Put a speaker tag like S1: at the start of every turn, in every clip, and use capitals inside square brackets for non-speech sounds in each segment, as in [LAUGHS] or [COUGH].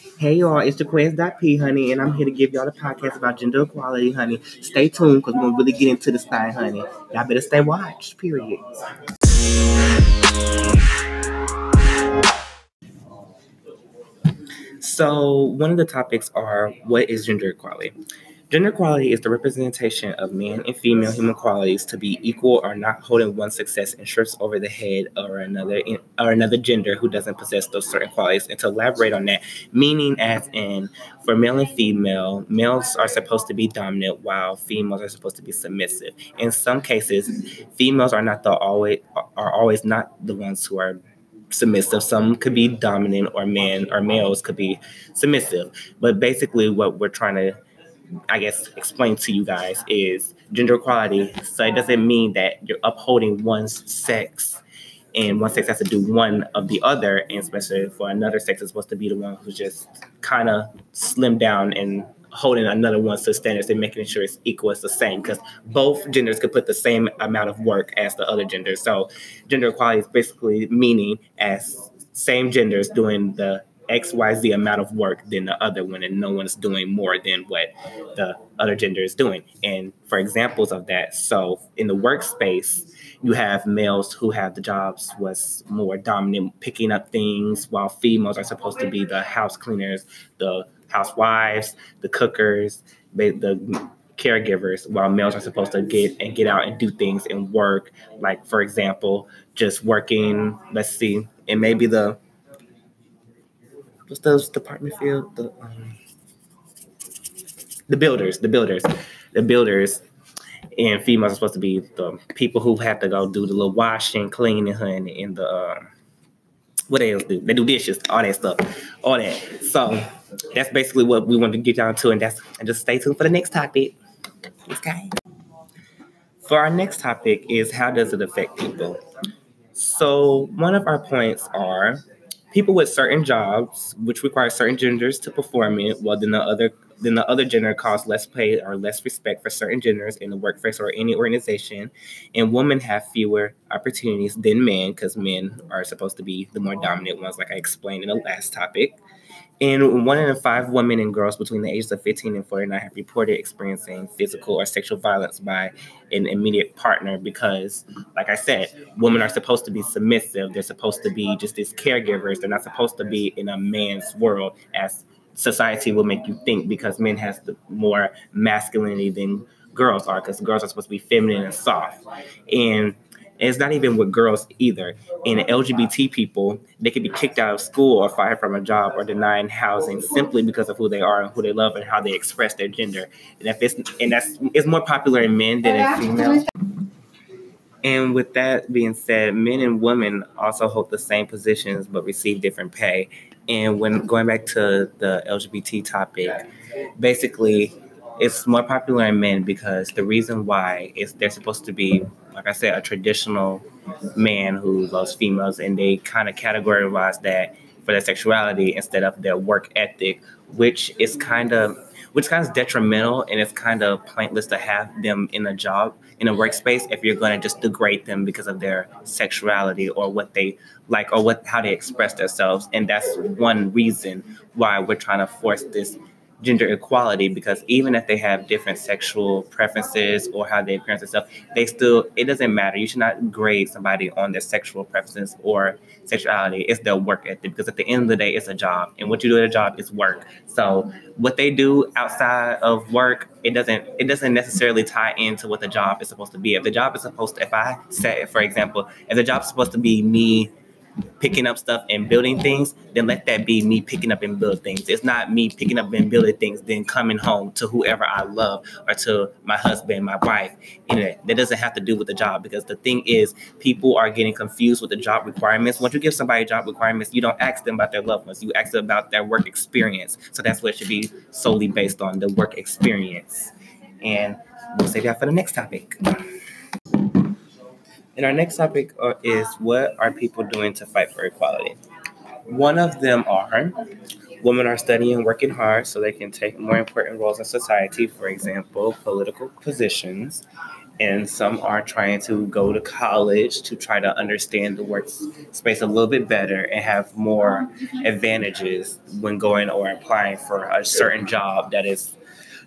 S1: Hey y'all, it's Jaquez.p, honey, and I'm here to give y'all the podcast about gender equality, honey. Stay tuned because we're gonna really get into this thing, honey. Y'all better stay watched, period. So, one of the topics are what is gender equality? Gender equality is the representation of man and female human qualities to be equal or not holding one success and strips over the head or another or another gender who doesn't possess those certain qualities. And to elaborate on that, meaning as in for male and female, males are supposed to be dominant while females are supposed to be submissive. In some cases, females are not the always are always not the ones who are submissive. Some could be dominant, or men or males could be submissive. But basically, what we're trying to I guess, explain to you guys is gender equality. So it doesn't mean that you're upholding one's sex and one sex has to do one of the other, and especially for another sex is supposed to be the one who's just kind of slimmed down and holding another one to standards and making sure it's equal, it's the same, because both genders could put the same amount of work as the other gender. So gender equality is basically meaning as same genders doing the XYZ amount of work than the other one, and no one's doing more than what the other gender is doing. And for examples of that, so in the workspace, you have males who have the jobs was more dominant, picking up things, while females are supposed to be the house cleaners, the housewives, the cookers, the caregivers, while males are supposed to get and get out and do things and work. Like for example, just working. Let's see, and maybe the what's those department field? The um, the builders, the builders, the builders, and females are supposed to be the people who have to go do the little washing, cleaning, honey, and the uh, what else do? They do dishes, all that stuff, all that. So that's basically what we want to get down to, and that's and just stay tuned for the next topic. Okay. For our next topic is how does it affect people? So one of our points are people with certain jobs, which require certain genders to perform it, well, then the other then the other gender cause less pay or less respect for certain genders in the workplace or any organization. And women have fewer opportunities than men because men are supposed to be the more dominant ones, like I explained in the last topic. And one in five women and girls between the ages of 15 and 49 have reported experiencing physical or sexual violence by an immediate partner because, like I said, women are supposed to be submissive. They're supposed to be just these caregivers. They're not supposed to be in a man's world as society will make you think because men has the more masculinity than girls are because girls are supposed to be feminine and soft. And and it's not even with girls either. In LGBT people, they can be kicked out of school or fired from a job or denied housing simply because of who they are and who they love and how they express their gender. And if it's and that's it's more popular in men than in females. And with that being said, men and women also hold the same positions but receive different pay. And when going back to the LGBT topic, basically it's more popular in men because the reason why is they're supposed to be like I said, a traditional man who loves females, and they kind of categorize that for their sexuality instead of their work ethic, which is kind of which kind of detrimental and it's kind of pointless to have them in a job in a workspace if you're going to just degrade them because of their sexuality or what they like or what how they express themselves. And that's one reason why we're trying to force this gender equality because even if they have different sexual preferences or how they and stuff, they still it doesn't matter. You should not grade somebody on their sexual preferences or sexuality. It's their work ethic because at the end of the day, it's a job, and what you do at a job is work. So what they do outside of work, it doesn't it doesn't necessarily tie into what the job is supposed to be. If the job is supposed to, if I say, for example, if the job is supposed to be me picking up stuff and building things, then let that be me picking up and building things. It's not me picking up and building things, then coming home to whoever I love or to my husband, my wife. You know, that doesn't have to do with the job because the thing is, people are getting confused with the job requirements. Once you give somebody job requirements, you don't ask them about their loved ones. You ask them about their work experience. So that's what should be solely based on the work experience. And we'll save that for the next topic. And our next topic uh, is what are people doing to fight for equality? One of them are women are studying and working hard so they can take more important roles in society, for example, political positions. and some are trying to go to college to try to understand the workspace a little bit better and have more advantages when going or applying for a certain job that is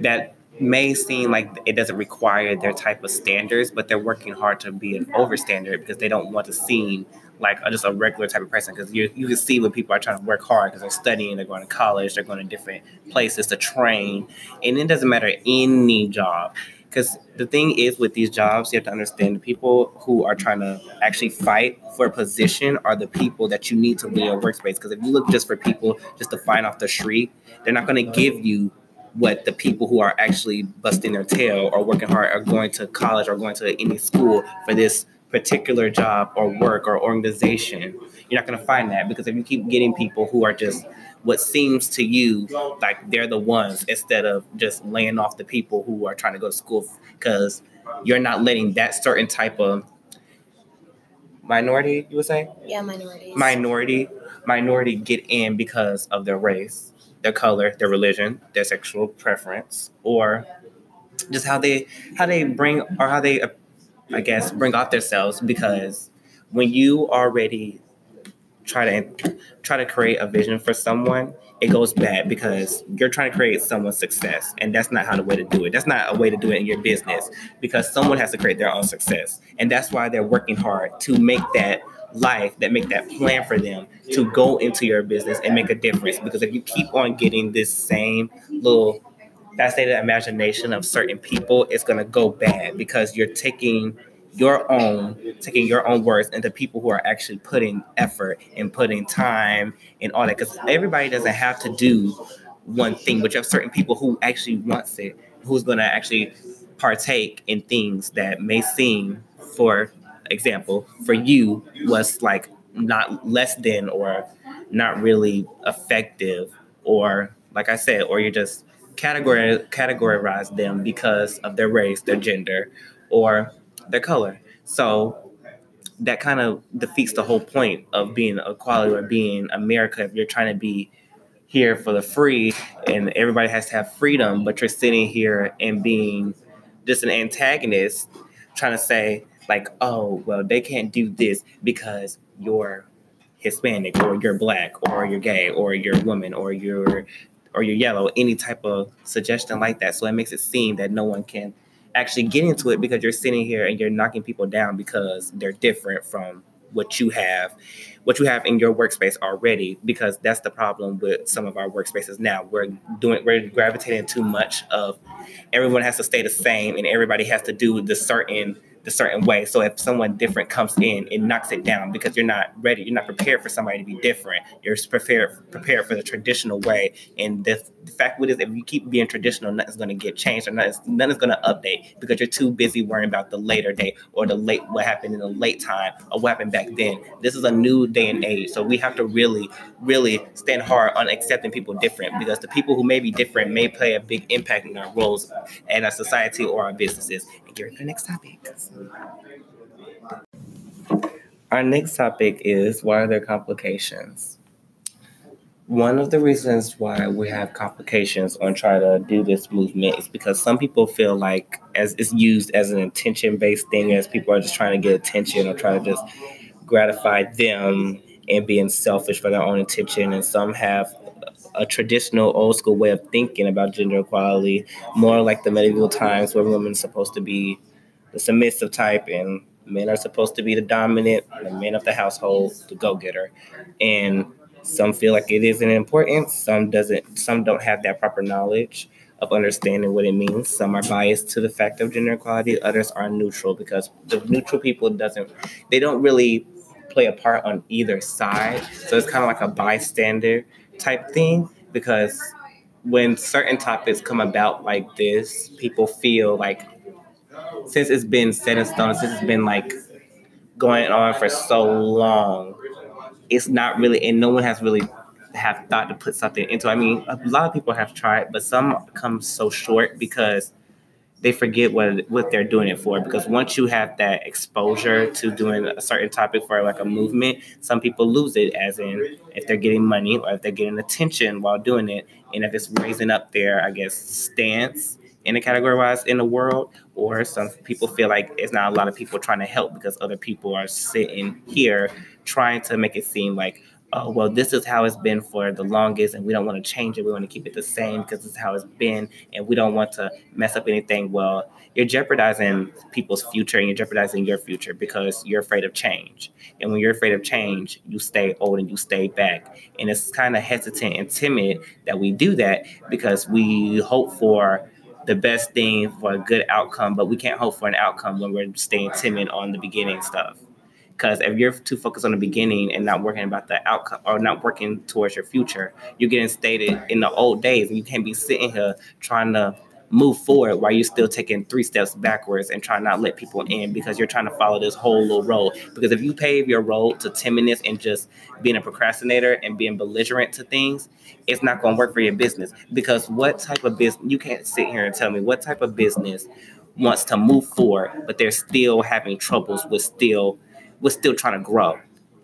S1: that may seem like it doesn't require their type of standards, but they're working hard to be an overstandard because they don't want to seem like a, just a regular type of person. Because you you can see when people are trying to work hard because they're studying, they're going to college, they're going to different places to train, and it doesn't matter any job. Because the thing is with these jobs, you have to understand the people who are trying to actually fight for a position are the people that you need to be in your workspace. Because if you look just for people just to find off the street, they're not going to give you what the people who are actually busting their tail or working hard or going to college or going to any school for this particular job or work or organization. You're not going to find that because if you keep getting people who are just what seems to you like they're the ones instead of just laying off the people who are trying to go to school because you're not letting that certain type of minority you would say?
S2: Yeah minority
S1: minority minority get in because of their race their color, their religion, their sexual preference, or just how they how they bring or how they I guess bring off themselves. Because when you already try to try to create a vision for someone it goes bad because you're trying to create someone's success and that's not how the way to do it. That's not a way to do it in your business because someone has to create their own success. And that's why they're working hard to make that life that make that plan for them to go into your business and make a difference. Because if you keep on getting this same little fascinated imagination of certain people, it's gonna go bad because you're taking your own taking your own words into people who are actually putting effort and putting time and all that. Because everybody doesn't have to do one thing, but you have certain people who actually wants it, who's gonna actually partake in things that may seem for example for you was like not less than or not really effective or like I said, or you just categorize categorize them because of their race, their gender, or their color. So that kind of defeats the whole point of being equality or being America if you're trying to be here for the free and everybody has to have freedom, but you're sitting here and being just an antagonist trying to say, like, oh, well, they can't do this because you're Hispanic or you're black or you're gay or you're woman or you're or you're yellow, any type of suggestion like that. So it makes it seem that no one can actually get into it because you're sitting here and you're knocking people down because they're different from what you have what you have in your workspace already because that's the problem with some of our workspaces now we're doing we're gravitating too much of everyone has to stay the same and everybody has to do the certain a certain way. So if someone different comes in, it knocks it down because you're not ready. You're not prepared for somebody to be different. You're prepared prepared for the traditional way. And the, the fact with is, if you keep being traditional, nothing's going to get changed or nothing's, nothing's going to update because you're too busy worrying about the later day or the late what happened in the late time or what happened back then. This is a new day and age, so we have to really, really stand hard on accepting people different because the people who may be different may play a big impact in our roles and our society or our businesses. Next topic. Our next topic is why are there complications? One of the reasons why we have complications on trying to do this movement is because some people feel like as it's used as an attention based thing, as people are just trying to get attention or trying to just gratify them and being selfish for their own attention. And some have a traditional old school way of thinking about gender equality, more like the medieval times where women are supposed to be the submissive type and men are supposed to be the dominant, the men of the household, the go-getter. And some feel like it isn't important, some doesn't some don't have that proper knowledge of understanding what it means. Some are biased to the fact of gender equality, others are neutral because the neutral people doesn't they don't really play a part on either side. So it's kind of like a bystander type thing because when certain topics come about like this, people feel like since it's been set in stone, since it's been like going on for so long, it's not really, and no one has really have thought to put something into. I mean, a lot of people have tried, but some come so short because they forget what what they're doing it for. Because once you have that exposure to doing a certain topic for like a movement, some people lose it. As in, if they're getting money or if they're getting attention while doing it, and if it's raising up their, I guess, stance in a categorized in the world, or some people feel like it's not a lot of people trying to help because other people are sitting here trying to make it seem like oh well this is how it's been for the longest and we don't want to change it. We want to keep it the same because is how it's been and we don't want to mess up anything. Well you're jeopardizing people's future and you're jeopardizing your future because you're afraid of change. And when you're afraid of change you stay old and you stay back. And it's kind of hesitant and timid that we do that because we hope for the best thing for a good outcome but we can't hope for an outcome when we're staying timid on the beginning stuff because if you're too focused on the beginning and not working about the outcome or not working towards your future, you're getting stated in the old days, and you can't be sitting here trying to move forward while you're still taking three steps backwards and trying not let people in because you're trying to follow this whole little road. Because if you pave your road to 10 minutes and just being a procrastinator and being belligerent to things, it's not going to work for your business. Because what type of business, you can't sit here and tell me what type of business wants to move forward, but they're still having troubles with still was still trying to grow.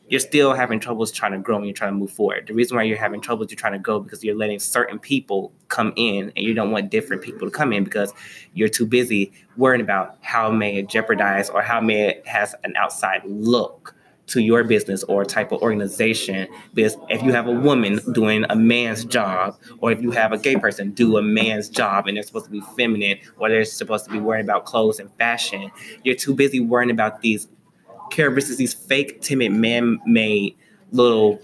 S1: You're still having troubles trying to grow and you're trying to move forward. The reason why you're having troubles you're trying to go because you're letting certain people come in and you don't want different people to come in because you're too busy worrying about how may it jeopardize or how may it has an outside look to your business or type of organization because if you have a woman doing a man's job or if you have a gay person do a man's job and they're supposed to be feminine or they're supposed to be worrying about clothes and fashion you're too busy worrying about these characteristics, these fake, timid, man-made little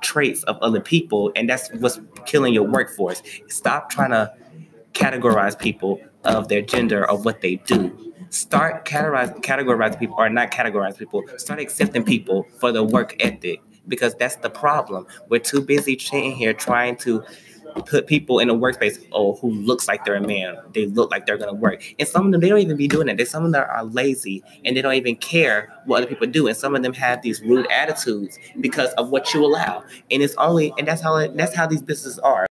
S1: traits of other people, and that's what's killing your workforce. Stop trying to categorize people of their gender of what they do. Start categorize categorize people or not categorize people. Start accepting people for the work ethic because that's the problem. We're too busy sitting here trying to put people in a workspace oh who looks like they're a man. They look like they're gonna work. And some of them they don't even be doing it there's some of them are lazy and they don't even care what other people do. And some of them have these rude attitudes because of what you allow. And it's only and that's how it, that's how these businesses are.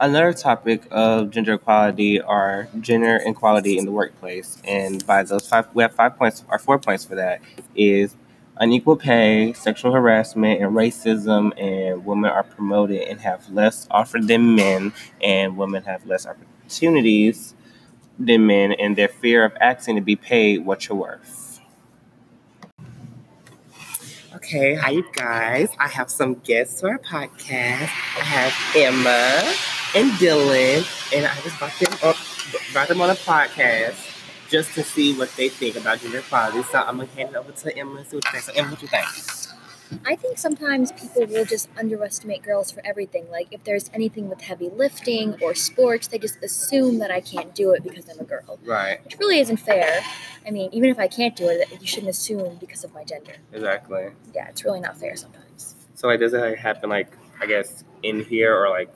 S1: Another topic of gender equality are gender inequality in the workplace. And by those five we have five points or four points for that is unequal pay, sexual harassment, and racism, and women are promoted and have less offered than men, and women have less opportunities than men, and their fear of asking to be paid what you're worth. Okay, hi you guys. I have some guests for our podcast. I have Emma and Dylan, and I just brought them up, brought them on a podcast just to see what they think about gender equality. So I'm gonna hand it over to Emma and see what you think. So Emma, what you think?
S2: I think sometimes people will just underestimate girls for everything. Like if there's anything with heavy lifting or sports, they just assume that I can't do it because I'm a girl.
S1: Right.
S2: Which really isn't fair. I mean, even if I can't do it, you shouldn't assume because of my gender.
S1: Exactly.
S2: Yeah, it's really not fair sometimes.
S1: So like, does it like, happen like I guess in here or like?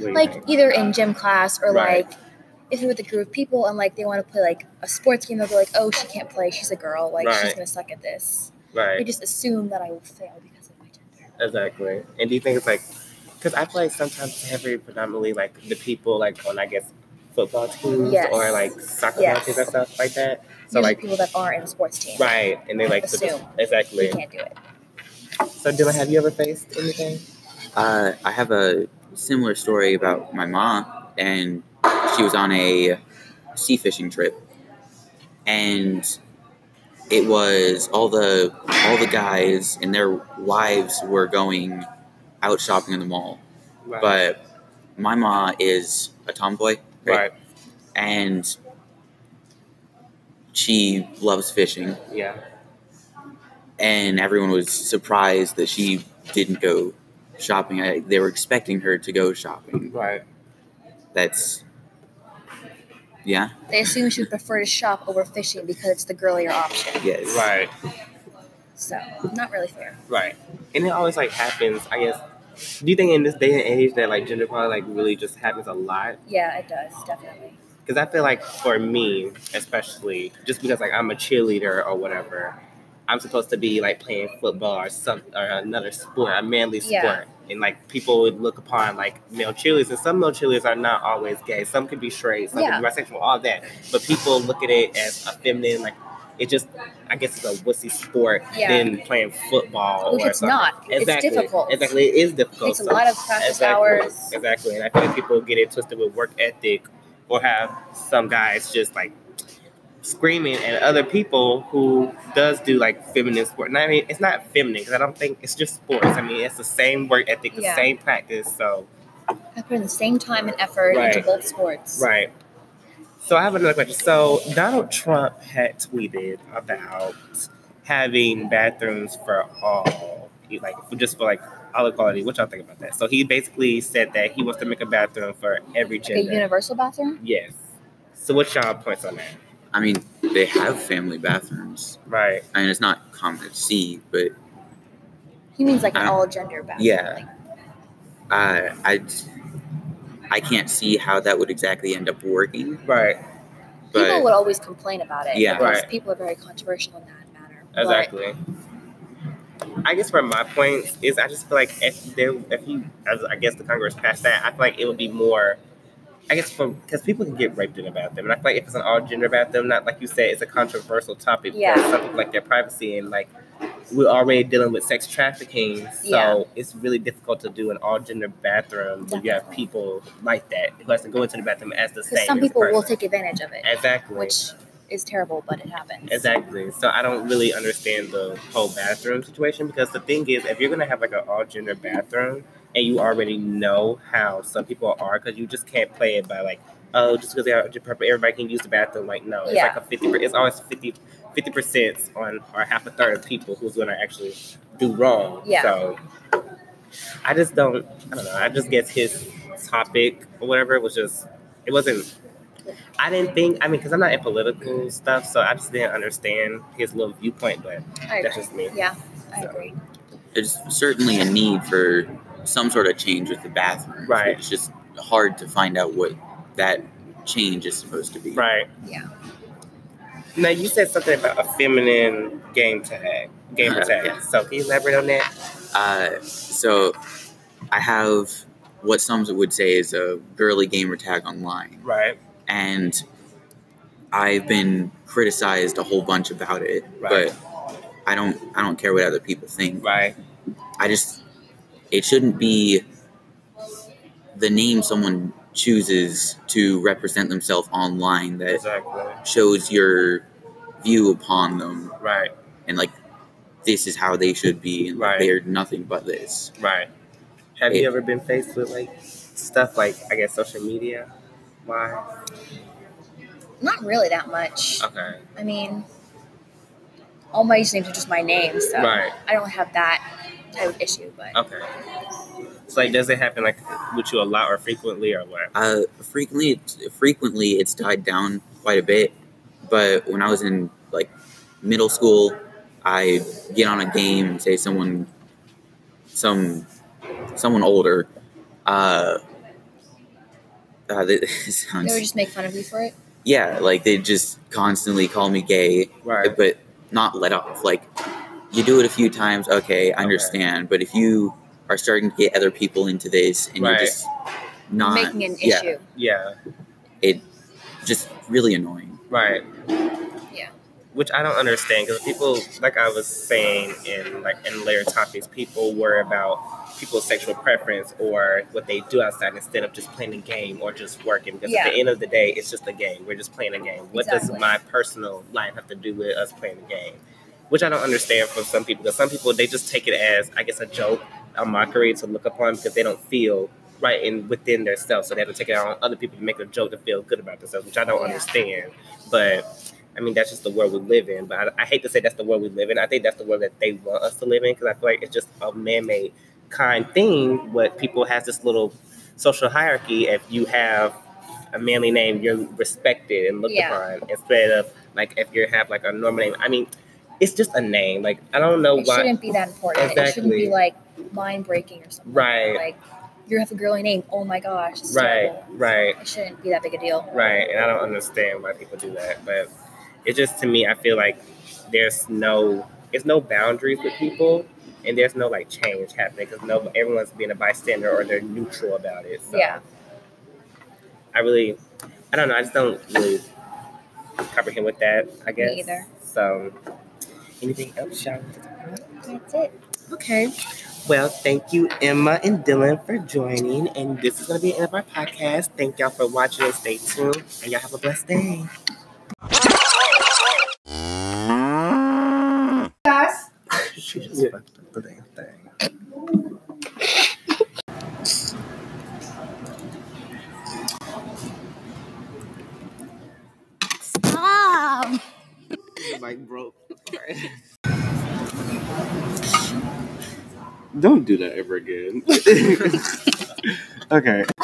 S2: Like either in gym class or right. like if you're with a group of people and like they want to play like a sports game, they'll be like, "Oh, she can't play. She's a girl. Like right. she's gonna suck at this."
S1: Right.
S2: They just assume that I will fail because of my gender.
S1: Exactly. And do you think it's like, because I feel like sometimes heavy predominantly like the people like on I guess football teams yes. or like soccer yes. teams and stuff like that.
S2: So Usually like people that are in a sports team.
S1: Right. And they like
S2: assume
S1: exactly.
S2: You can't do it.
S1: So Dylan, have you ever faced anything?
S3: Uh, I have a similar story about my mom and she was on a sea fishing trip, and it was all the all the guys and their wives were going out shopping in the mall, right. but my ma is a tomboy,
S1: right? right?
S3: And she loves fishing.
S1: Yeah.
S3: And everyone was surprised that she didn't go shopping. I, they were expecting her to go shopping.
S1: Right.
S3: That's yeah.
S2: They assume she would prefer to shop over fishing because it's the girlier option.
S3: Yes.
S1: Right.
S2: So not really fair.
S1: Right. And it always like happens, I guess. Do you think in this day and age that like gender equality like really just happens a lot?
S2: Yeah, it does definitely.
S1: Because I feel like for me, especially, just because like I'm a cheerleader or whatever, I'm supposed to be like playing football or some or another sport, a manly sport. And like people would look upon like male cheerleaders, and some male cheerleaders are not always gay. Some could be straight, some yeah. could be bisexual, all that. But people look at it as a feminine, like it just I guess it's a wussy sport yeah. than playing football.
S2: Which
S1: or
S2: it's
S1: something.
S2: not.
S1: Exactly.
S2: It's difficult.
S1: Exactly. It is difficult.
S2: It takes a lot of practice
S1: exactly.
S2: hours.
S1: Exactly. And I feel like people get it twisted with work ethic or have some guys just like screaming at other people who does do like feminine sport. And I mean, it's not feminine because I don't think it's just sports. I mean, it's the same work ethic, the
S2: Yeah.
S1: same practice. So
S2: I put in the same time and effort
S1: Right.
S2: into both sports.
S1: right. So I have another question. So Donald Trump had tweeted about having bathrooms for all, like just for like all equality. What y'all think about that? So he basically said that he wants to make a bathroom for every
S2: Like a
S1: gender.
S2: universal bathroom.
S1: yes. So what's y'all points on that?
S3: I mean, they have family bathrooms.
S1: Right.
S3: I mean, it's not common to see, but
S2: He means like an all gender bathroom.
S3: yeah.
S2: Like,
S3: uh, I I can't see how that would exactly end up working.
S1: Right.
S2: people would always complain about it.
S3: Yeah.
S1: Right.
S2: people are very controversial in that matter. But
S1: Exactly. I guess where my point is, I just feel like if there, if you, as I guess the Congress passed that, I feel like it would be more. I guess for because people can get raped in a bathroom, and I feel like if it's an all gender bathroom, not like you said, it's a controversial topic. because
S2: Yeah.
S1: Some people like their privacy, and like we're already dealing with sex trafficking, so
S2: Yeah.
S1: it's really difficult to do an all gender bathroom where you have people like that who has to go into the bathroom as the same.
S2: Some people will take advantage of it,
S1: exactly
S2: which is terrible, but it happens.
S1: Exactly. So I don't really understand the whole bathroom situation because the thing is, if you're gonna have like an all gender bathroom and you already know how some people are, because you just can't play it by like, oh, just because they are purple, everybody can use the bathroom. Like, no, it's
S2: Yeah.
S1: like a fifty. It's always 50 percent on or half a third of people who's gonna actually do wrong.
S2: Yeah.
S1: So I just don't. I don't know. I just guess his topic or whatever was just. It wasn't I didn't think. I mean, because I'm not in political stuff, so I just didn't understand his little viewpoint. But
S2: I
S1: that's
S2: agree.
S1: just me.
S2: Yeah, I
S1: So.
S2: agree.
S3: there's certainly a need for some sort of change with the bathroom.
S1: Right.
S3: It's just hard to find out what that change is supposed to be.
S1: Right.
S2: Yeah.
S1: Now you said something about a feminine game tag, gamer
S3: Uh,
S1: tag.
S3: yeah.
S1: So can you elaborate on that?
S3: Uh, so I have what some would say is a girly gamer tag online,
S1: Right.
S3: and I've been criticized a whole bunch about it,
S1: Right.
S3: but I don't I don't care what other people think.
S1: Right.
S3: I just it shouldn't be the name someone chooses to represent themselves online that
S1: Exactly.
S3: shows your view upon them
S1: Right.
S3: and like this is how they should be and like,
S1: Right.
S3: they're nothing but this.
S1: Right. Have
S3: It-
S1: you ever been faced with like stuff like I guess social media? Why?
S2: Not really that much.
S1: Okay.
S2: I mean, all my usernames are just my name, so
S1: Right.
S2: I don't have that type of issue. But
S1: Okay. So like, does it happen like with you a lot or frequently or what?
S3: Uh, frequently, it's, frequently it's died down quite a bit. But when I was in like middle school, I get on a game and say someone, some, someone older. Uh, uh, [LAUGHS] this sounds
S2: they would just make fun of you for it.
S3: yeah, like they just constantly call me gay,
S1: Right.
S3: but not let off. Like you do it a few times, okay, I
S1: Okay.
S3: understand. But if you are starting to get other people into this and
S1: Right.
S3: you're just not
S2: making an
S3: yeah,
S2: issue.
S1: Yeah.
S3: it just really annoying.
S1: Right.
S2: Yeah.
S1: Which I don't understand because people, like I was saying in like in later topics, people worry about people's sexual preference or what they do outside instead of just playing a game or just working. Because at the end of the day, it's just a game. We're just playing a game. What does my personal life have to do with us playing a game? Which I don't understand from some people because some people they just take it as I guess a joke, a mockery to look upon because they don't feel right in within themselves, so they have to take it out on other people to make a joke to feel good about themselves, which I don't
S2: Yeah.
S1: understand. But I mean, that's just the world we live in. But I, I hate to say that's the world we live in. I think that's the world that they want us to live in because I feel like it's just a man-made kind thing. What people has this little social hierarchy. If you have a manly name, you're respected and looked
S2: Yeah.
S1: upon instead of like if you have like a normal name. I mean, it's just a name. Like I don't know
S2: It
S1: why.
S2: It shouldn't be that important. Exactly. It shouldn't be like mind breaking or something.
S1: Right.
S2: Like you have a girly name. Oh my gosh.
S1: Right,
S2: terrible.
S1: right.
S2: It shouldn't be that big a deal.
S1: Right, and I don't understand why people do that, but it just to me, I feel like there's no, it's no boundaries with people, and there's no like change happening because no, everyone's being a bystander or they're neutral about it. So
S2: Yeah.
S1: I really, I don't know, I just don't really comprehend with that. I guess.
S2: either.
S1: So, anything else, y'all? want to talk about?
S2: That's it.
S1: Okay. Well, thank you, Emma and Dylan, for joining. And this is going to be the end of our podcast. Thank y'all for watching and stay tuned. And y'all have a blessed day.
S4: Guys. [LAUGHS]
S1: she just fucked up the damn thing.
S2: Stop.
S1: mic broke.
S5: Don't do that ever again. [LAUGHS] [LAUGHS] okay. [LAUGHS]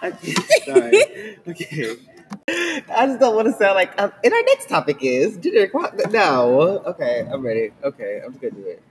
S1: Okay, sorry. Okay. I just don't want to sound like. Um, and our next topic is generic. No. Okay, I'm ready. Okay, I'm just gonna do it.